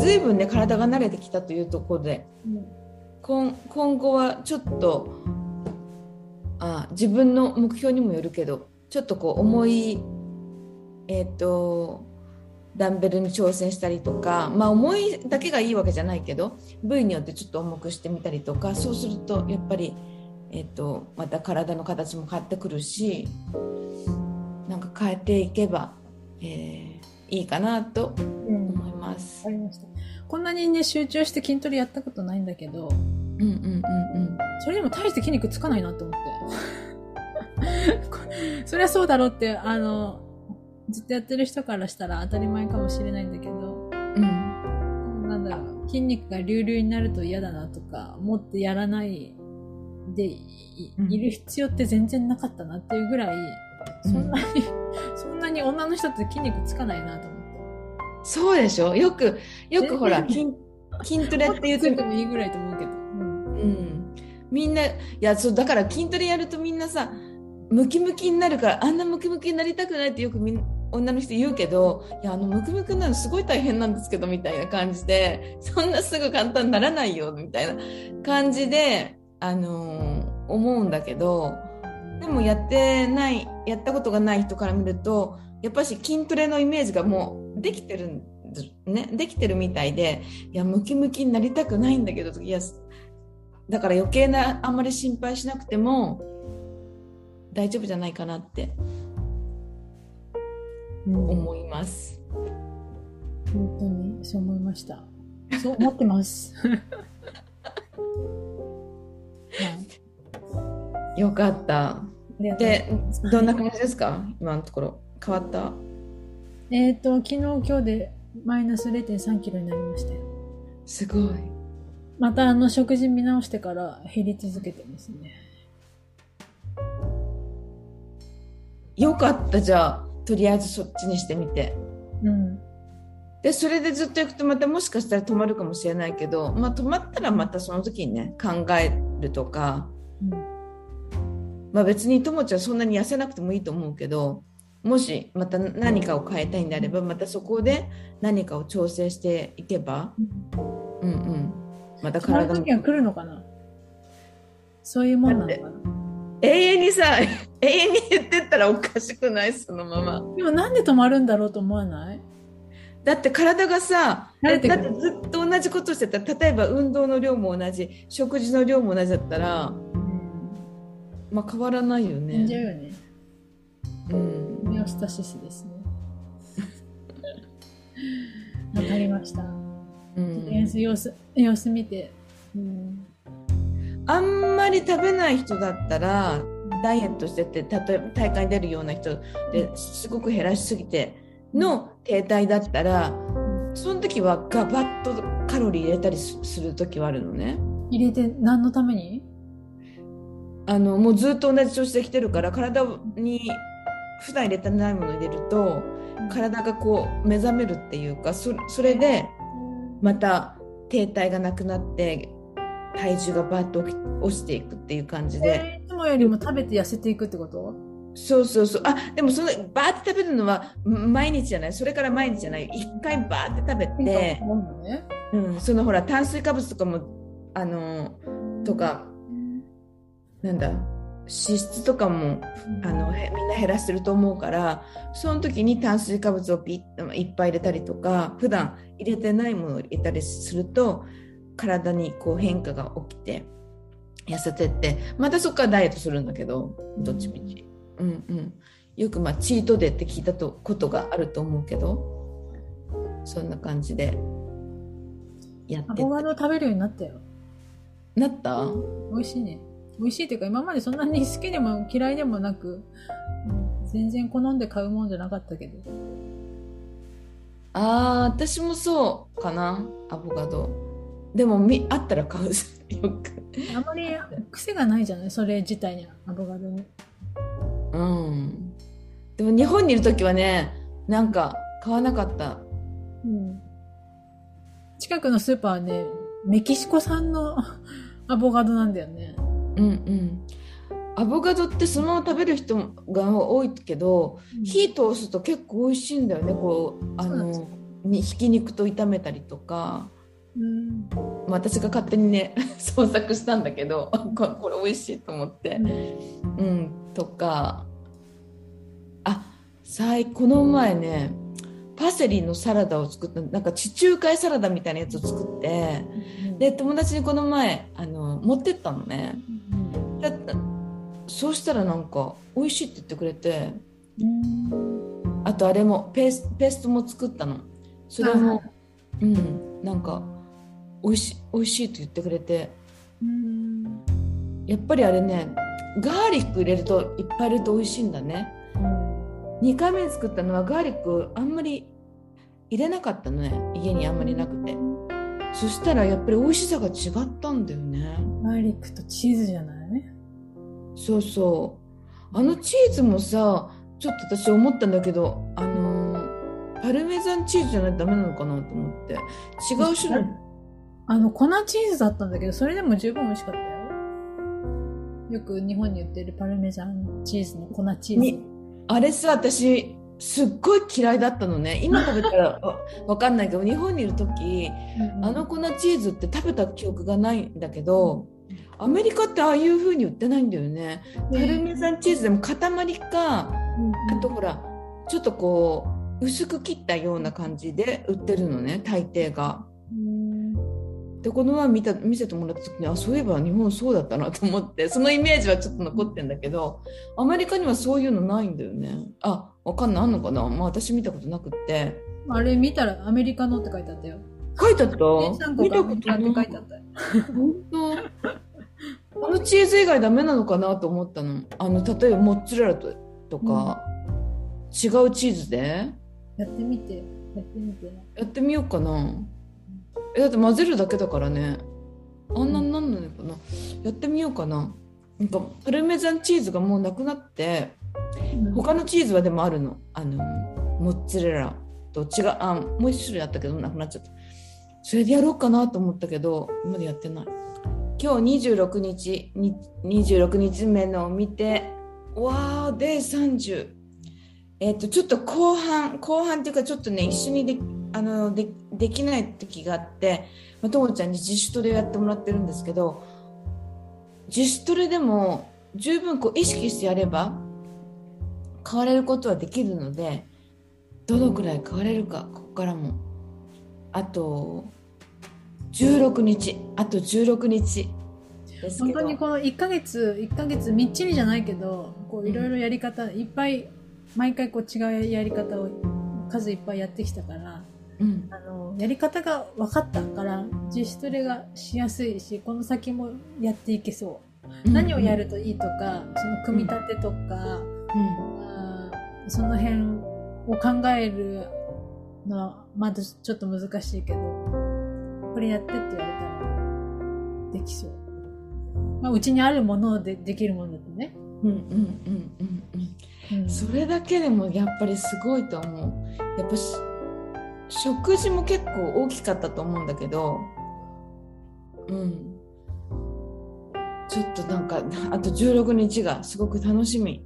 随分ね体が慣れてきたというところでうん今後はちょっとあ自分の目標にもよるけどちょっとこう重いえっ、とダンベルに挑戦したりとかまあ重いだけがいいわけじゃないけど部位によってちょっと重くしてみたりとかそうするとやっぱり、えっとまた体の形も変わってくるしなんか変えていけば、えーいいかなと思います。こんなにね、集中して筋トレやったことないんだけど、うんうんうんうんそれでも大して筋肉つかないなと思って。こそりゃそうだろうって、あの、ずっとやってる人からしたら当たり前かもしれないんだけど、うんなんだろう、筋肉が隆々になると嫌だなとか、もっとやらないでい,、うんいる必要って全然なかったなっていうぐらい、そんなに、そんなに女の人って筋肉つかないなと思って。そうでしょ？よくよくほら筋筋トレって言うとついてもいいぐらいと思うけど。うん。うん、みんないやそうだから筋トレやるとみんなさムキムキになるからあんなムキムキになりたくないってよくみん女の人言うけどいやあのムキムキになるのすごい大変なんですけどみたいな感じでそんなすぐ簡単にならないよみたいな感じで、あのー思うんだけどでもやってないやったことがない人から見るとやっぱし筋トレのイメージがもうできてるんねできてるみたいでいやムキムキになりたくないんだけどいやだから余計なあんまり心配しなくても大丈夫じゃないかなってうん思います。本当にそう思いました。そう思ってます。はいよかった。でどんな感じですか？今のところ。変わった？えっ、と、昨日今日でマイナス0.3キロになりましたよ。すごい。またあの食事見直してから減り続けてますね。よかった、じゃあ、とりあえずそっちにしてみて。うん。で、それでずっと行くとまたもしかしたら止まるかもしれないけど、まあ止まったらまたその時にね、考えるとか、うんまあ別に友ちゃんそんなに痩せなくてもいいと思うけど、もしまた何かを変えたいんであれば、またそこで何かを調整していけば、うんうん。また体来るのかな？そういうもんなのかな？永遠にさ、永遠に言ってったらおかしくない？そのまま。でもなんで止まるんだろうと思わない？だって体がさ、だってずっと同じことしてたら、例えば運動の量も同じ、食事の量も同じだったら、うん。まあ変わらない。よね。うん。ミオスタシスですね。わかりました。うとりあえん、ず様子、様子見て。うん。あんまり食べない人だったら、ダイエットしてて、例えば大会に出るような人ですごく減らしすぎての停滞だったら、その時はガバッとカロリー入れたりすする時はあるのね。入れて何のために？あのもうずっと同じ調子で来てるから体に普段入れてないものを入れると体がこう目覚めるっていうかそそれでまた停滞がなくなって体重がバッと落ちていくっていう感じで。えーいつもよりも食べて痩せていくってこと？そうそうそう。あでもそのバーって食べるのはん毎日じゃない。それから毎日じゃない。一回バーって食べて。うん、そのほら炭水化物とかもあのとかなんだ？脂質とかもあのへみんな減らしてると思うからその時に炭水化物をピッといっぱい入れたりとか普段入れてないものを入れたりすると体にこう変化が起きて痩せてってまたそこからダイエットするんだけどどっちみち、うんうん、よくまあチートデーって聞いたとことがあると思うけどそんな感じでやってアボカド食べるようになったよ。なった？美味しいね。美味しいっていうか、今までそんなに好きでも嫌いでもなく、うん全然好んで買うもんじゃなかったけど。あー私もそうかなアボカドでもみあったら買うよくあまり癖がないじゃない？それ自体に、アボカドに。うんでも日本にいる時はねなんか買わなかったうん。近くのスーパーはね、メキシコ産の アボカドなんだよね。うんうん。アボカドってそのまま食べる人が多いけど、火通すと結構美味しいんだよね。こうあのにひき肉と炒めたりとか、うん。まあ、私が勝手にね 創作したんだけどこ これ美味しいと思って、うん、とか。あ最この前ねパセリのサラダを作ったなんか地中海サラダみたいなやつを作ってで友達にこの前あの持ってったのねそうしたらなんか美味しいって言ってくれてうん。あとあれもペースペーストも作ったの。それもうんなんか美味しい美味しいと言ってくれて。うん。やっぱりあれねガーリック入れるといっぱい入れると美味しいんだね。2回目に作ったのはガーリックあんまり入れなかったのね。家にあんまりなくて。そしたらやっぱり美味しさが違ったんだよね。ガーリックとチーズじゃない？ね。そうそうあのチーズもさちょっと私思ったんだけどあのーパルメザンチーズじゃないとダメなのかなと思って違う種類あの、粉チーズだったんだけど、それでも十分美味しかったよ。よく日本に売ってるパルメザンチーズの粉チーズ。にあれさ私すっごい嫌いだったのね。今食べたらわ わかんないけど日本にいる時うんあの粉チーズって食べた記憶がないんだけどアメリカってああいう風に売ってないんだよね。パルメザンチーズでも塊かうん。あとほらちょっとこう薄く切ったような感じで売ってるのね大抵が。うん。でこの前見た見せてもらった時にあそういえば日本そうだったなと思ってそのイメージはちょっと残ってんだけどアメリカにはそういうのないんだよね。あわかんないあんのかな？まあ私見たことなくって。あれ見たらアメリカのって書いてあったよ。書いてあった？見たことない書いてあったよ。本当？あのチーズ以外ダメなのかなと思ったの。あの例えばモッツァレラととか、違うチーズで？やってみて。やってみて。やってみようかな。えだって混ぜるだけだからね。あんなになんないのかな。やってみようかな。なんかパルメザンチーズがもうなくなって他のチーズはでもあるの。あのモッツァレラ。と違うあもう一種類あったけどなくなっちゃった。それでやろうかなと思ったけどまだやってない。今日26日に26日目のを見てわーで30えっ、とちょっと後半後半っていうかちょっとね一緒にであのでできない時があってまあともちゃんに自主トレをやってもらってるんですけど自主トレでも十分こう意識してやれば変われることはできるのでどのくらい変われるかここからも。あと16日。あと16日本当にこの1ヶ月、1ヶ月みっちりじゃないけど、こういろいろやり方、いっぱい、毎回こう違うやり方を数いっぱいやってきたから、うん。あの、やり方が分かったから、自主トレがしやすいし、この先もやっていけそう。何をやるといいとか、その組み立てとか、うんその辺を考えるのはまだちょっと難しいけど、これやってって言われたらできそう。まあ、うちにあるものでできるものだとね。うんうんうんうんうん。うん。それだけでもやっぱりすごいと思う。やっぱし食事も結構大きかったと思うんだけどうん。ちょっとなんかあと16日がすごく楽しみ